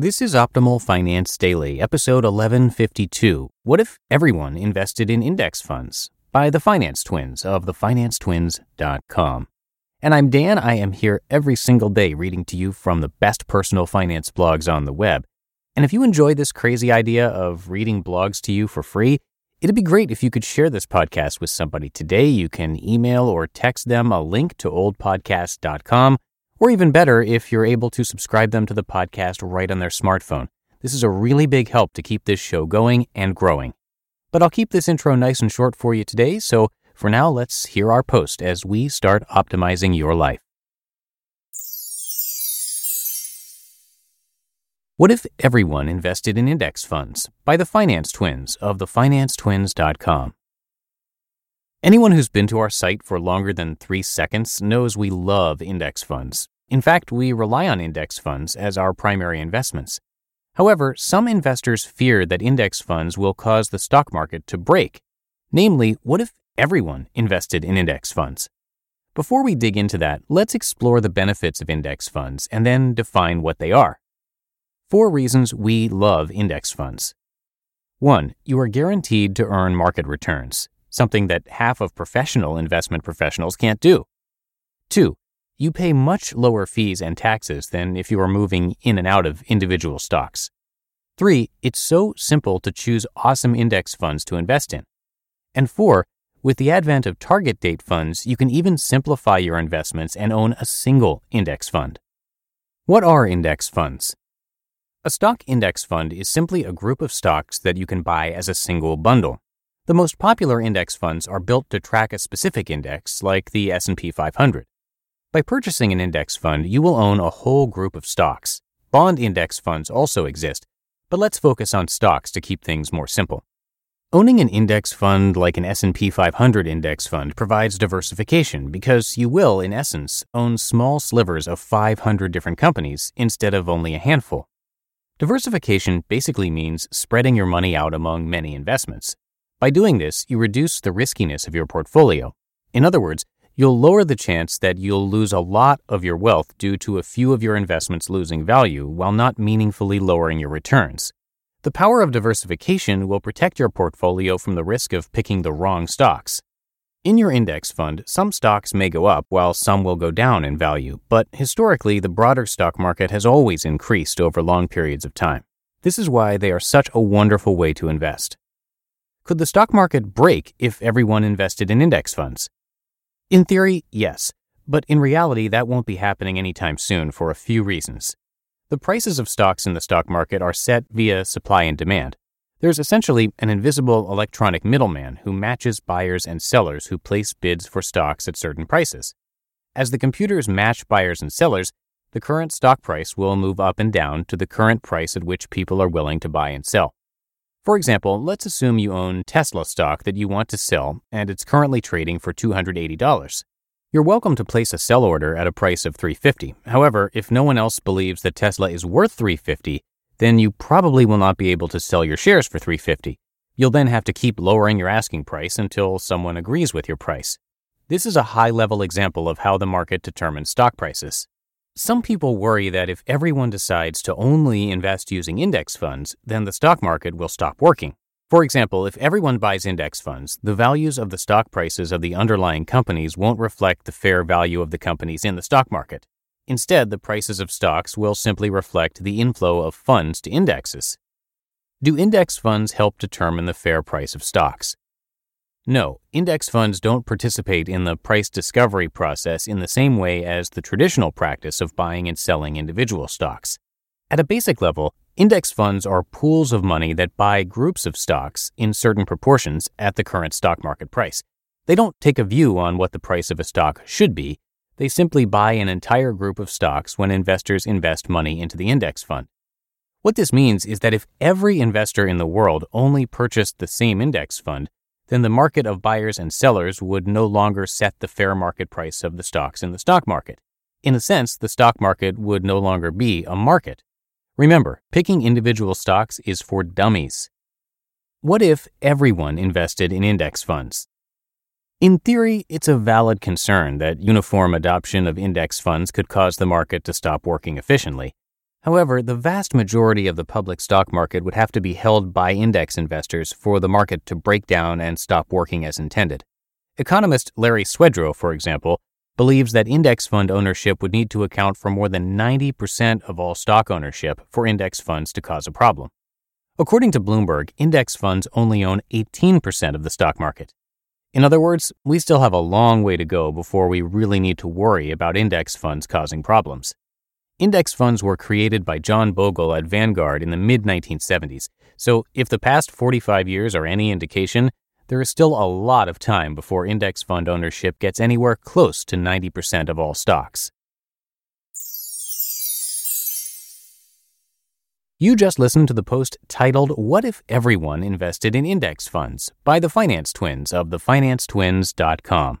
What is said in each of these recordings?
This is Optimal Finance Daily, episode 1152. What if everyone invested in index funds? By the Finance Twins of thefinancetwins.com. And I'm Dan. I am here every single day reading to you from the best personal finance blogs on the web. And if you enjoy this crazy idea of reading blogs to you for free, it'd be great if you could share this podcast with somebody today. You can email or text them a link to oldpodcast.com or even better, if you're able to subscribe them to the podcast right on their smartphone. This is a really big help to keep this show going and growing. But I'll keep this intro nice and short for you today, so for now, let's hear our post as we start optimizing your life. What if everyone invested in index funds? By the Finance Twins of thefinancetwins.com. Anyone who's been to our site for longer than three seconds knows we love index funds. In fact, we rely on index funds as our primary investments. However, some investors fear that index funds will cause the stock market to break. Namely, what if everyone invested in index funds? Before we dig into that, let's explore the benefits of index funds and then define what they are. Four reasons we love index funds. 1. You are guaranteed to earn market returns something that half of professional investment professionals can't do. Two, you pay much lower fees and taxes than if you are moving in and out of individual stocks. Three, it's so simple to choose awesome index funds to invest in. And four, with the advent of target date funds, you can even simplify your investments and own a single index fund. What are index funds? A stock index fund is simply a group of stocks that you can buy as a single bundle. The most popular index funds are built to track a specific index, like the S&P 500. By purchasing an index fund, you will own a whole group of stocks. Bond index funds also exist, but let's focus on stocks to keep things more simple. Owning an index fund like an S&P 500 index fund provides diversification because you will, in essence, own small slivers of 500 different companies instead of only a handful. Diversification basically means spreading your money out among many investments, by doing this, you reduce the riskiness of your portfolio. In other words, you'll lower the chance that you'll lose a lot of your wealth due to a few of your investments losing value while not meaningfully lowering your returns. The power of diversification will protect your portfolio from the risk of picking the wrong stocks. In your index fund, some stocks may go up while some will go down in value, but historically, the broader stock market has always increased over long periods of time. This is why they are such a wonderful way to invest. Could the stock market break if everyone invested in index funds? In theory, yes, but in reality, that won't be happening anytime soon for a few reasons. The prices of stocks in the stock market are set via supply and demand. There's essentially an invisible electronic middleman who matches buyers and sellers who place bids for stocks at certain prices. As the computers match buyers and sellers, the current stock price will move up and down to the current price at which people are willing to buy and sell. For example, let's assume you own Tesla stock that you want to sell and it's currently trading for $280. You're welcome to place a sell order at a price of 350. However, if no one else believes that Tesla is worth 350, then you probably will not be able to sell your shares for 350. You'll then have to keep lowering your asking price until someone agrees with your price. This is a high level example of how the market determines stock prices. Some people worry that if everyone decides to only invest using index funds, then the stock market will stop working. For example, if everyone buys index funds, the values of the stock prices of the underlying companies won't reflect the fair value of the companies in the stock market. Instead, the prices of stocks will simply reflect the inflow of funds to indexes. Do index funds help determine the fair price of stocks? No, index funds don't participate in the price discovery process in the same way as the traditional practice of buying and selling individual stocks. At a basic level, Index funds are pools of money that buy groups of stocks in certain proportions at the current stock market price. They don't take a view on what the price of a stock should be. They simply buy an entire group of stocks when investors invest money into the index fund. What this means is that if every investor in the world only purchased the same index fund, then the market of buyers and sellers would no longer set the fair market price of the stocks in the stock market. In a sense, the stock market would no longer be a market. Remember, picking individual stocks is for dummies. What if everyone invested in index funds? In theory, it's a valid concern that uniform adoption of index funds could cause the market to stop working efficiently. However, the vast majority of the public stock market would have to be held by index investors for the market to break down and stop working as intended. Economist Larry Swedroe, for example, believes that index fund ownership would need to account for more than 90% of all stock ownership for index funds to cause a problem. According to Bloomberg, index funds only own 18% of the stock market. In other words, we still have a long way to go before we really need to worry about index funds causing problems. Index funds were created by John Bogle at Vanguard in the mid 1970s, so if the past 45 years are any indication, there is still a lot of time before index fund ownership gets anywhere close to 90% of all stocks. You just listened to the post titled What If Everyone Invested in Index Funds by the Finance Twins of thefinancetwins.com.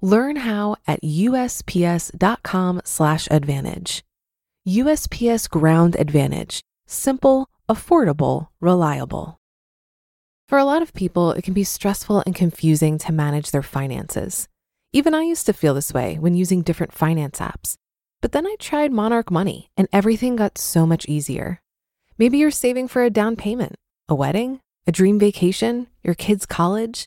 Learn how at usps.com/advantage. USPS Ground Advantage simple, affordable, reliable. For a lot of people, it can be stressful and confusing to manage their finances. Even I used to feel this way when using different finance apps. But then I tried Monarch Money and everything got so much easier. Maybe you're saving for a down payment, a wedding, a dream vacation, your kids' college.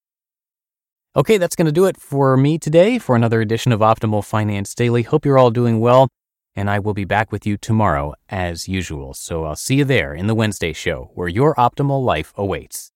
Okay, that's going to do it for me today for another edition of Optimal Finance Daily. Hope you're all doing well and I will be back with you tomorrow as usual. So I'll see you there in the Wednesday show where your optimal life awaits.